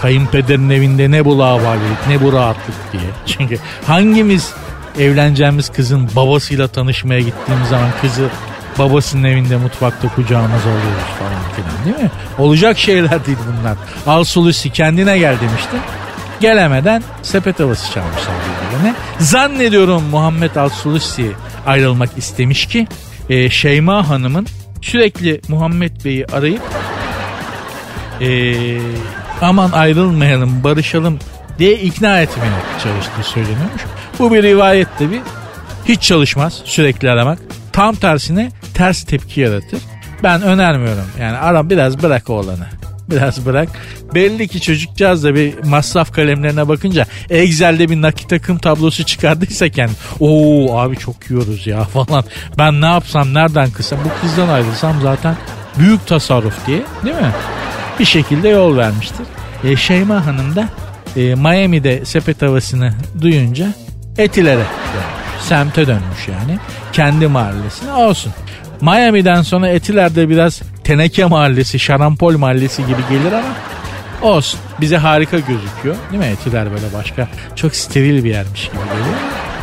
kayınpederin evinde ne bu lavallik ne bu rahatlık diye. [laughs] Çünkü hangimiz evleneceğimiz kızın babasıyla tanışmaya gittiğimiz zaman kızı babasının evinde mutfakta kucağımıza alıyoruz falan filan değil mi? Olacak şeyler değil bunlar. Al Sulusi kendine gel demiştim. Gelemeden sepet havası çalmışlar birbirine. Zannediyorum Muhammed Al-Sulusi ayrılmak istemiş ki e, Şeyma Hanım'ın sürekli Muhammed Bey'i arayıp e, aman ayrılmayalım barışalım diye ikna etmeye çalıştığı söyleniyormuş. Bu bir rivayet tabi. Hiç çalışmaz sürekli aramak. Tam tersine ters tepki yaratır. Ben önermiyorum. Yani ara biraz bırak oğlanı biraz bırak. Belli ki çocukcağız da bir masraf kalemlerine bakınca Excel'de bir nakit akım tablosu çıkardıysa kendi ooo abi çok yiyoruz ya [laughs] falan. Ben ne yapsam nereden kısam bu kızdan ayrılsam zaten büyük tasarruf diye değil mi? Bir şekilde yol vermiştir. E, Şeyma Hanım da e, Miami'de sepet havasını duyunca Etilere. Semte dönmüş yani. Kendi mahallesine olsun. Miami'den sonra Etiler'de biraz teneke mahallesi, şarampol mahallesi gibi gelir ama olsun. Bize harika gözüküyor. Değil mi? Etiler böyle başka çok steril bir yermiş gibi geliyor.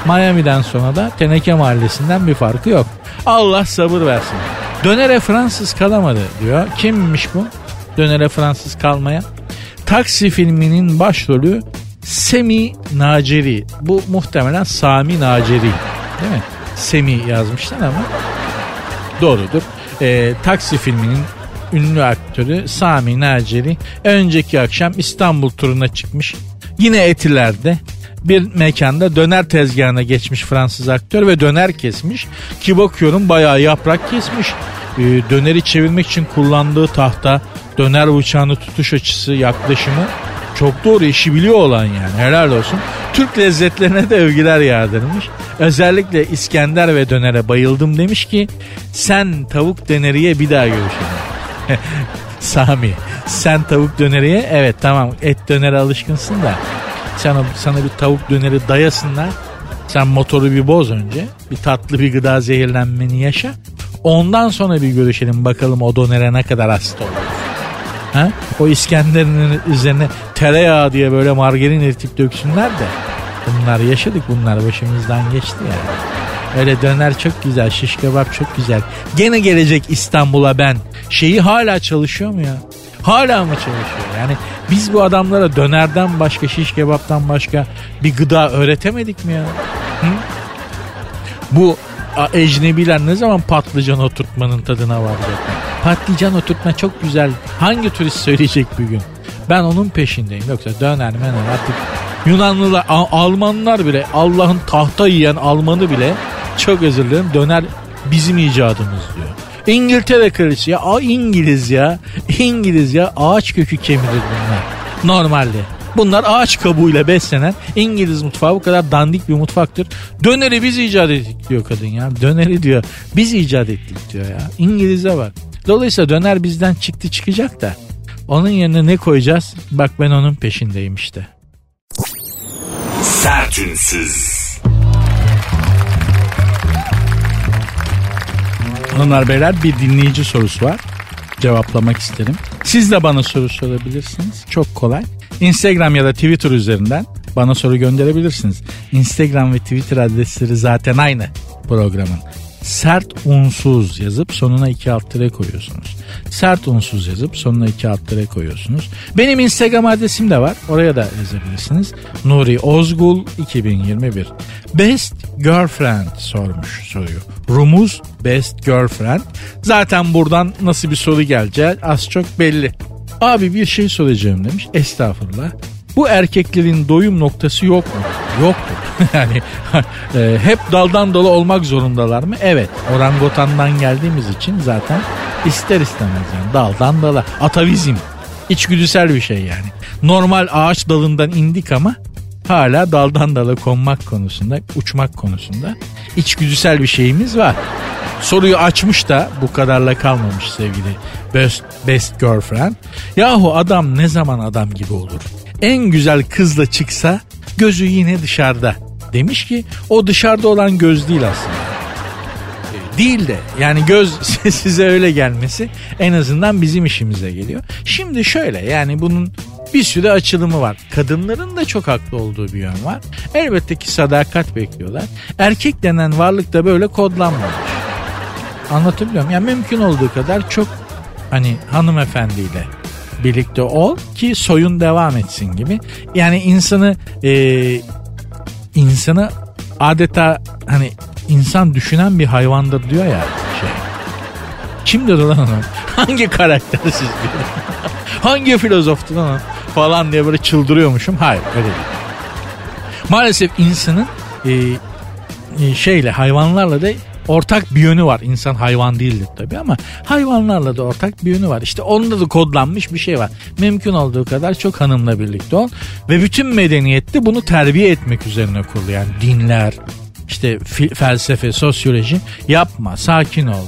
Miami'den sonra da Teneke Mahallesi'nden bir farkı yok. Allah sabır versin. Dönere Fransız kalamadı diyor. Kimmiş bu? Dönere Fransız kalmaya. Taksi filminin başrolü Semi Naceri. Bu muhtemelen Sami Naceri. Değil mi? Semi yazmışlar ama doğrudur. Ee, Taksi filminin ünlü aktörü Sami Naceri önceki akşam İstanbul turuna çıkmış. Yine Etiler'de bir mekanda döner tezgahına geçmiş Fransız aktör ve döner kesmiş. Ki bakıyorum bayağı yaprak kesmiş. Ee, döneri çevirmek için kullandığı tahta, döner bıçağını tutuş açısı, yaklaşımı çok doğru işi biliyor olan yani helal olsun. Türk lezzetlerine de övgüler yağdırmış. Özellikle İskender ve dönere bayıldım demiş ki sen tavuk döneriye bir daha görüşelim. [laughs] Sami sen tavuk döneriye evet tamam et dönere alışkınsın da sana, sana bir tavuk döneri dayasınlar. Sen motoru bir boz önce. Bir tatlı bir gıda zehirlenmeni yaşa. Ondan sonra bir görüşelim bakalım o dönere ne kadar hasta olur. Ha? O İskender'in üzerine tereyağı diye böyle margarin eritip döksünler de. Bunlar yaşadık bunlar başımızdan geçti yani. Öyle döner çok güzel şiş kebap çok güzel. Gene gelecek İstanbul'a ben. Şeyi hala çalışıyor mu ya? Hala mı çalışıyor? Yani biz bu adamlara dönerden başka şiş kebaptan başka bir gıda öğretemedik mi ya? Hı? Bu ecnebiler ne zaman patlıcan oturtmanın tadına varacak? Patlıcan oturtma çok güzel. Hangi turist söyleyecek bir gün? Ben onun peşindeyim. Yoksa döner mener artık Yunanlılar, Almanlar bile Allah'ın tahta yiyen Almanı bile çok özür dilerim döner bizim icadımız diyor. İngiltere kraliçesi ya İngiliz ya İngiliz ya ağaç kökü kemirir bunlar normalde. Bunlar ağaç kabuğuyla beslenen İngiliz mutfağı bu kadar dandik bir mutfaktır. Döneri biz icat ettik diyor kadın ya. Döneri diyor biz icat ettik diyor ya. İngiliz'e bak. Dolayısıyla döner bizden çıktı çıkacak da onun yerine ne koyacağız? Bak ben onun peşindeyim işte. Sertünsüz. Hanımlar beyler bir dinleyici sorusu var. Cevaplamak isterim. Siz de bana soru sorabilirsiniz. Çok kolay. Instagram ya da Twitter üzerinden bana soru gönderebilirsiniz. Instagram ve Twitter adresleri zaten aynı programın sert unsuz yazıp sonuna iki alt tire koyuyorsunuz. Sert unsuz yazıp sonuna iki alt tire koyuyorsunuz. Benim Instagram adresim de var. Oraya da yazabilirsiniz. Nuri Ozgul 2021. Best Girlfriend sormuş soruyor. Rumuz Best Girlfriend. Zaten buradan nasıl bir soru geleceği az çok belli. Abi bir şey soracağım demiş. Estağfurullah. Bu erkeklerin doyum noktası yok mu? Yoktur. [laughs] yani e, hep daldan dala olmak zorundalar mı? Evet. Orangotandan geldiğimiz için zaten ister istemez yani daldan dala. Atavizm. İçgüdüsel bir şey yani. Normal ağaç dalından indik ama hala daldan dala konmak konusunda, uçmak konusunda içgüdüsel bir şeyimiz var. Soruyu açmış da bu kadarla kalmamış sevgili best, best girlfriend. Yahu adam ne zaman adam gibi olur? En güzel kızla çıksa gözü yine dışarıda. Demiş ki o dışarıda olan göz değil aslında. E, değil de yani göz [laughs] size öyle gelmesi en azından bizim işimize geliyor. Şimdi şöyle yani bunun bir sürü açılımı var. Kadınların da çok haklı olduğu bir yön var. Elbette ki sadakat bekliyorlar. Erkek denen varlık da böyle kodlanmamış. Anlatabiliyor muyum? Yani mümkün olduğu kadar çok hani hanımefendiyle birlikte ol ki soyun devam etsin gibi. Yani insanı e, insanı adeta hani insan düşünen bir hayvandır diyor ya şey. Kimdir lan onu? Hangi karakter siz diyor. Hangi filozoftu lan falan diye böyle çıldırıyormuşum. Hayır öyle değil. Maalesef insanın e, e, şeyle hayvanlarla da ortak bir yönü var. İnsan hayvan değildir tabii ama hayvanlarla da ortak bir yönü var. İşte onda da kodlanmış bir şey var. Mümkün olduğu kadar çok hanımla birlikte ol. Ve bütün medeniyette bunu terbiye etmek üzerine kurulu. Yani dinler, işte felsefe, sosyoloji yapma, sakin ol.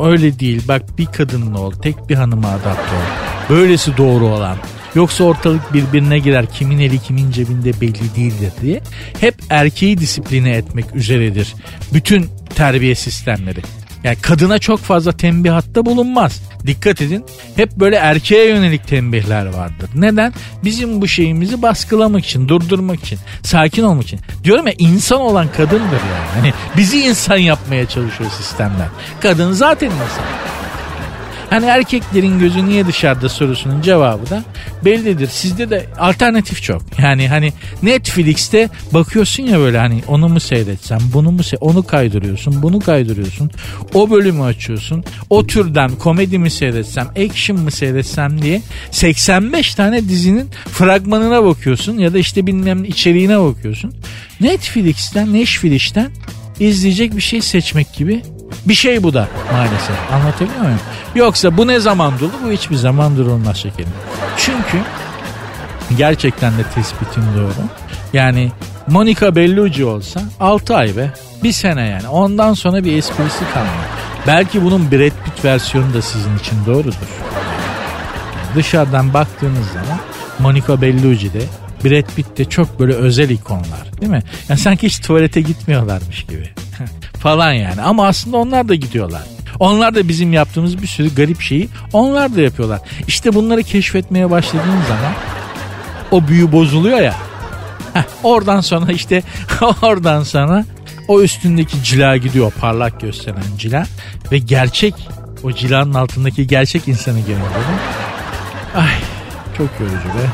Öyle değil bak bir kadınla ol, tek bir hanıma adapte ol. Böylesi doğru olan. Yoksa ortalık birbirine girer kimin eli kimin cebinde belli değildir diye. Hep erkeği disipline etmek üzeredir. Bütün terbiye sistemleri. Yani kadına çok fazla tembihatta bulunmaz. Dikkat edin hep böyle erkeğe yönelik tembihler vardır. Neden? Bizim bu şeyimizi baskılamak için, durdurmak için, sakin olmak için. Diyorum ya insan olan kadındır yani. Hani bizi insan yapmaya çalışıyor sistemler. Kadın zaten insan. Hani erkeklerin gözü niye dışarıda sorusunun cevabı da bellidir. Sizde de alternatif çok. Yani hani Netflix'te bakıyorsun ya böyle hani onu mu seyretsem, bunu mu se onu kaydırıyorsun, bunu kaydırıyorsun. O bölümü açıyorsun. O türden komedi mi seyretsem, action mı seyretsem diye 85 tane dizinin fragmanına bakıyorsun ya da işte bilmem içeriğine bakıyorsun. Netflix'ten, Netflix'ten izleyecek bir şey seçmek gibi bir şey bu da maalesef. Anlatabiliyor muyum? Yoksa bu ne zaman durdu? Bu hiçbir zaman durulmaz şekerim. Çünkü gerçekten de tespitin doğru. Yani Monica Bellucci olsa 6 ay be. Bir sene yani. Ondan sonra bir esprisi kalmıyor. Belki bunun Brad Pitt versiyonu da sizin için doğrudur. Dışarıdan baktığınız zaman Monica Bellucci de Brad Pitt de çok böyle özel ikonlar değil mi? Yani sanki hiç tuvalete gitmiyorlarmış gibi falan yani. Ama aslında onlar da gidiyorlar. Onlar da bizim yaptığımız bir sürü garip şeyi onlar da yapıyorlar. İşte bunları keşfetmeye başladığın zaman o büyü bozuluyor ya. Heh, oradan sonra işte [laughs] oradan sonra o üstündeki cila gidiyor parlak gösteren cila ve gerçek o cilanın altındaki gerçek insanı görüyor. Ay çok yorucu be.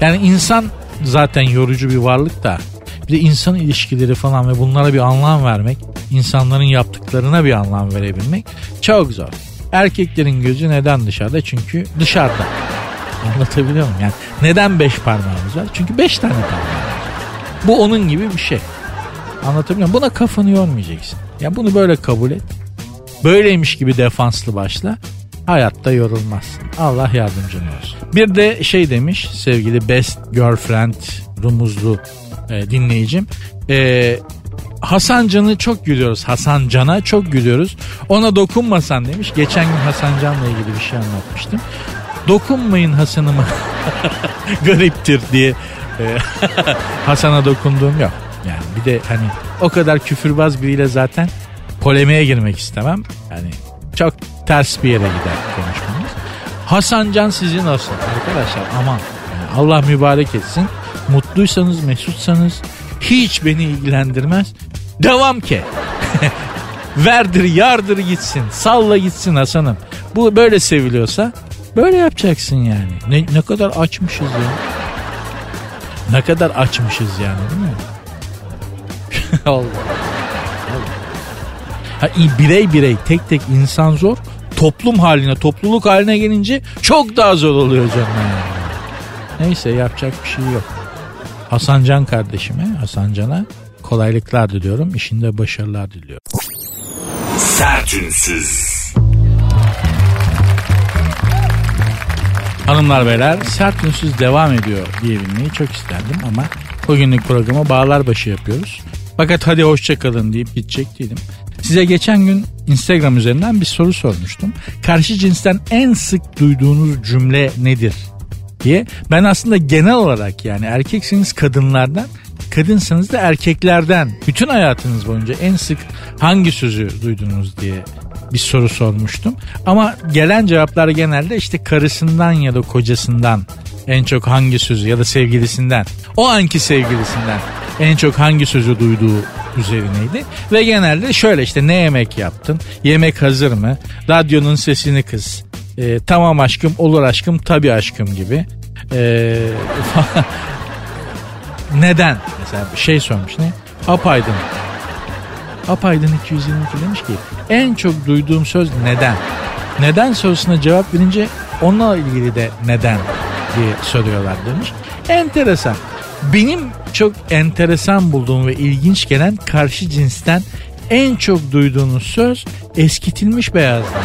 Yani insan zaten yorucu bir varlık da bir de insan ilişkileri falan ve bunlara bir anlam vermek, insanların yaptıklarına bir anlam verebilmek çok zor. Erkeklerin gözü neden dışarıda? Çünkü dışarıda. Anlatabiliyor muyum? Yani neden beş parmağımız var? Çünkü beş tane parmağımız var. Bu onun gibi bir şey. Anlatabiliyor muyum? Buna kafanı yormayacaksın. Ya bunu böyle kabul et. Böyleymiş gibi defanslı başla. Hayatta yorulmazsın. Allah yardımcın olsun. Bir de şey demiş sevgili best girlfriend rumuzlu e, dinleyicim. E, Hasan Can'ı çok gülüyoruz. Hasan Can'a çok gülüyoruz. Ona dokunmasan demiş. Geçen gün Hasan Can'la ilgili bir şey anlatmıştım. Dokunmayın Hasan'ıma [laughs] gariptir diye e, [laughs] Hasan'a dokunduğum yok. Yani bir de hani o kadar küfürbaz biriyle zaten polemiğe girmek istemem. Yani çok ters bir yere gider konuşmamız. Hasan Can sizin olsun arkadaşlar aman. Yani Allah mübarek etsin. Mutluysanız, mesutsanız hiç beni ilgilendirmez. Devam ke. [laughs] Verdir, yardır gitsin. Salla gitsin Hasan'ım. Bu böyle seviliyorsa böyle yapacaksın yani. Ne, ne kadar açmışız ya. Ne kadar açmışız yani değil mi? [laughs] Allah. Ha, birey birey tek tek insan zor. Toplum haline, topluluk haline gelince çok daha zor oluyor canım yani. Neyse yapacak bir şey yok. Hasan Can kardeşime, Hasan Can'a kolaylıklar diliyorum. İşinde başarılar diliyorum. Sertünsüz. Hanımlar beyler sertünsüz devam ediyor diyebilmeyi çok isterdim ama bugünlük programı bağlar başı yapıyoruz. Fakat hadi hoşçakalın deyip gidecek değilim. Size geçen gün Instagram üzerinden bir soru sormuştum. Karşı cinsten en sık duyduğunuz cümle nedir diye. Ben aslında genel olarak yani erkeksiniz kadınlardan kadınsanız da erkeklerden bütün hayatınız boyunca en sık hangi sözü duydunuz diye bir soru sormuştum. Ama gelen cevaplar genelde işte karısından ya da kocasından en çok hangi sözü ya da sevgilisinden o anki sevgilisinden en çok hangi sözü duyduğu üzerineydi. Ve genelde şöyle işte ne yemek yaptın? Yemek hazır mı? Radyonun sesini kız. E, tamam aşkım olur aşkım tabi aşkım gibi. E, [laughs] neden? Mesela şey sormuş ne? Apaydın. Apaydın 222 demiş ki en çok duyduğum söz neden? Neden sorusuna cevap verince onunla ilgili de neden diye soruyorlar demiş. Enteresan. Benim çok enteresan bulduğum ve ilginç gelen karşı cinsten en çok duyduğunuz söz eskitilmiş beyazdan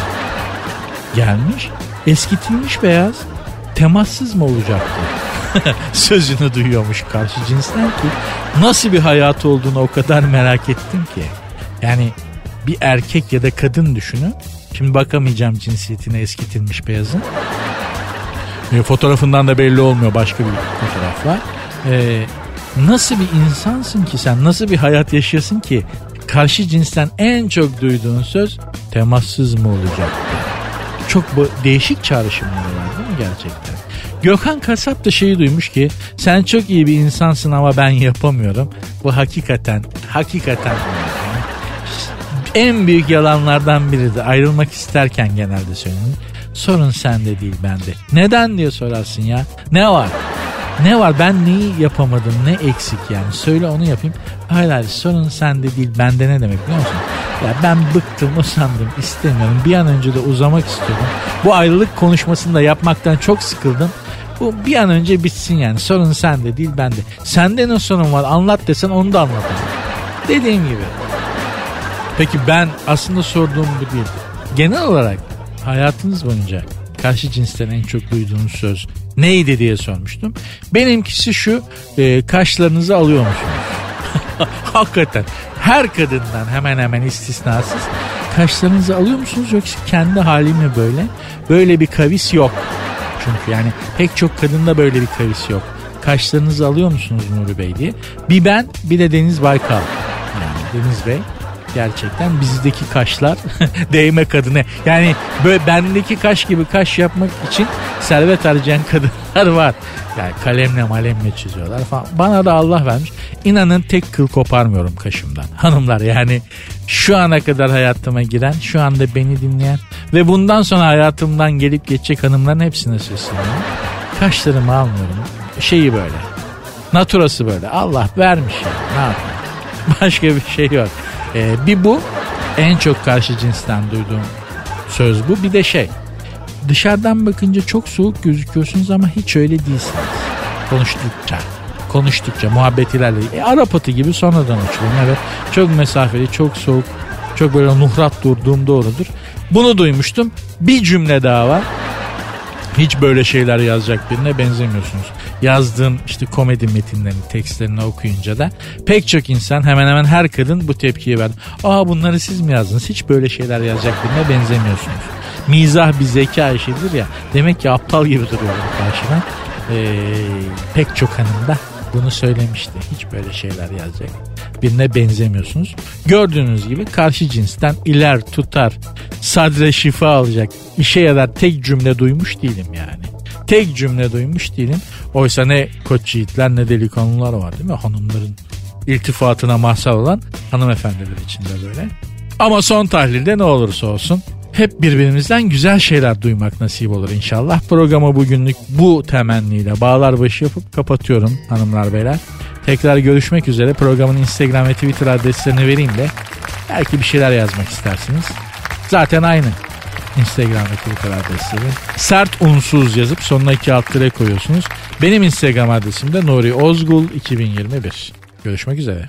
gelmiş. Eskitilmiş beyaz temassız mı olacaktı? [laughs] Sözünü duyuyormuş karşı cinsten ki nasıl bir hayatı olduğunu o kadar merak ettim ki. Yani bir erkek ya da kadın düşünün. Şimdi bakamayacağım cinsiyetine eskitilmiş beyazın. E, fotoğrafından da belli olmuyor başka bir fotoğraf var. E, nasıl bir insansın ki sen? Nasıl bir hayat yaşıyorsun ki karşı cinsten en çok duyduğun söz temassız mı olacak? Çok değişik çağrışımlar var değil mi gerçekten? Gökhan Kasap da şeyi duymuş ki sen çok iyi bir insansın ama ben yapamıyorum. Bu hakikaten, hakikaten en büyük yalanlardan biridir. Ayrılmak isterken genelde söylenir. Sorun sende değil bende. Neden diye sorarsın ya. Ne var? Ne var ben neyi yapamadım ne eksik yani söyle onu yapayım. Hayır sorun sende değil bende ne demek biliyor musun? Ya ben bıktım usandım istemiyorum bir an önce de uzamak istiyorum. Bu ayrılık konuşmasını da yapmaktan çok sıkıldım. Bu bir an önce bitsin yani sorun sende değil bende. Sende ne sorun var anlat desen onu da anlatamam. Dediğim gibi. Peki ben aslında sorduğum bu değil. Genel olarak hayatınız boyunca karşı cinsten en çok duyduğunuz söz neydi diye sormuştum. Benimkisi şu e, kaşlarınızı alıyor musunuz? [laughs] Hakikaten her kadından hemen hemen istisnasız kaşlarınızı alıyor musunuz yoksa kendi hali mi böyle? Böyle bir kavis yok. Çünkü yani pek çok kadında böyle bir kavis yok. Kaşlarınızı alıyor musunuz Nuri Bey diye. Bir ben bir de Deniz Baykal. Yani Deniz Bey gerçekten bizdeki kaşlar [laughs] değme kadına. Yani böyle bendeki kaş gibi kaş yapmak için servet harcayan kadınlar var. Yani kalemle malemle çiziyorlar falan. Bana da Allah vermiş. İnanın tek kıl koparmıyorum kaşımdan. [laughs] Hanımlar yani şu ana kadar hayatıma giren, şu anda beni dinleyen ve bundan sonra hayatımdan gelip geçecek hanımların hepsine sesleniyorum. Kaşlarımı almıyorum. Şeyi böyle. Naturası böyle. Allah vermiş ya. Ne yapayım? [laughs] Başka bir şey yok. Ee, bir bu en çok karşı cinsten duyduğum söz bu. Bir de şey dışarıdan bakınca çok soğuk gözüküyorsunuz ama hiç öyle değilsiniz. Konuştukça konuştukça muhabbet ilerledi. E, Arap gibi sonradan uçurum. Evet çok mesafeli çok soğuk çok böyle nuhrat durduğum doğrudur. Bunu duymuştum. Bir cümle daha var. Hiç böyle şeyler yazacak birine benzemiyorsunuz. Yazdığım işte komedi metinlerini, tekstlerini okuyunca da pek çok insan hemen hemen her kadın bu tepkiyi verdi. Aa bunları siz mi yazdınız? Hiç böyle şeyler yazacak birine benzemiyorsunuz. Mizah bir zeka işidir ya. Demek ki aptal gibi duruyorum karşıdan. Ee, pek çok hanım da bunu söylemişti. Hiç böyle şeyler yazacak birine benzemiyorsunuz. Gördüğünüz gibi karşı cinsten iler tutar, sadre şifa alacak işe yarar tek cümle duymuş değilim yani. Tek cümle duymuş değilim. Oysa ne koç yiğitler ne delikanlılar var değil mi? Hanımların iltifatına mahsal olan hanımefendiler içinde böyle. Ama son tahlilde ne olursa olsun hep birbirimizden güzel şeyler duymak nasip olur inşallah. Programı bugünlük bu temenniyle bağlar başı yapıp kapatıyorum hanımlar beyler. Tekrar görüşmek üzere. Programın Instagram ve Twitter adreslerini vereyim de belki bir şeyler yazmak istersiniz. Zaten aynı. Instagram ve Twitter adresleri. Sert unsuz yazıp sonuna iki alt koyuyorsunuz. Benim Instagram adresim de Nuri Ozgul 2021. Görüşmek üzere.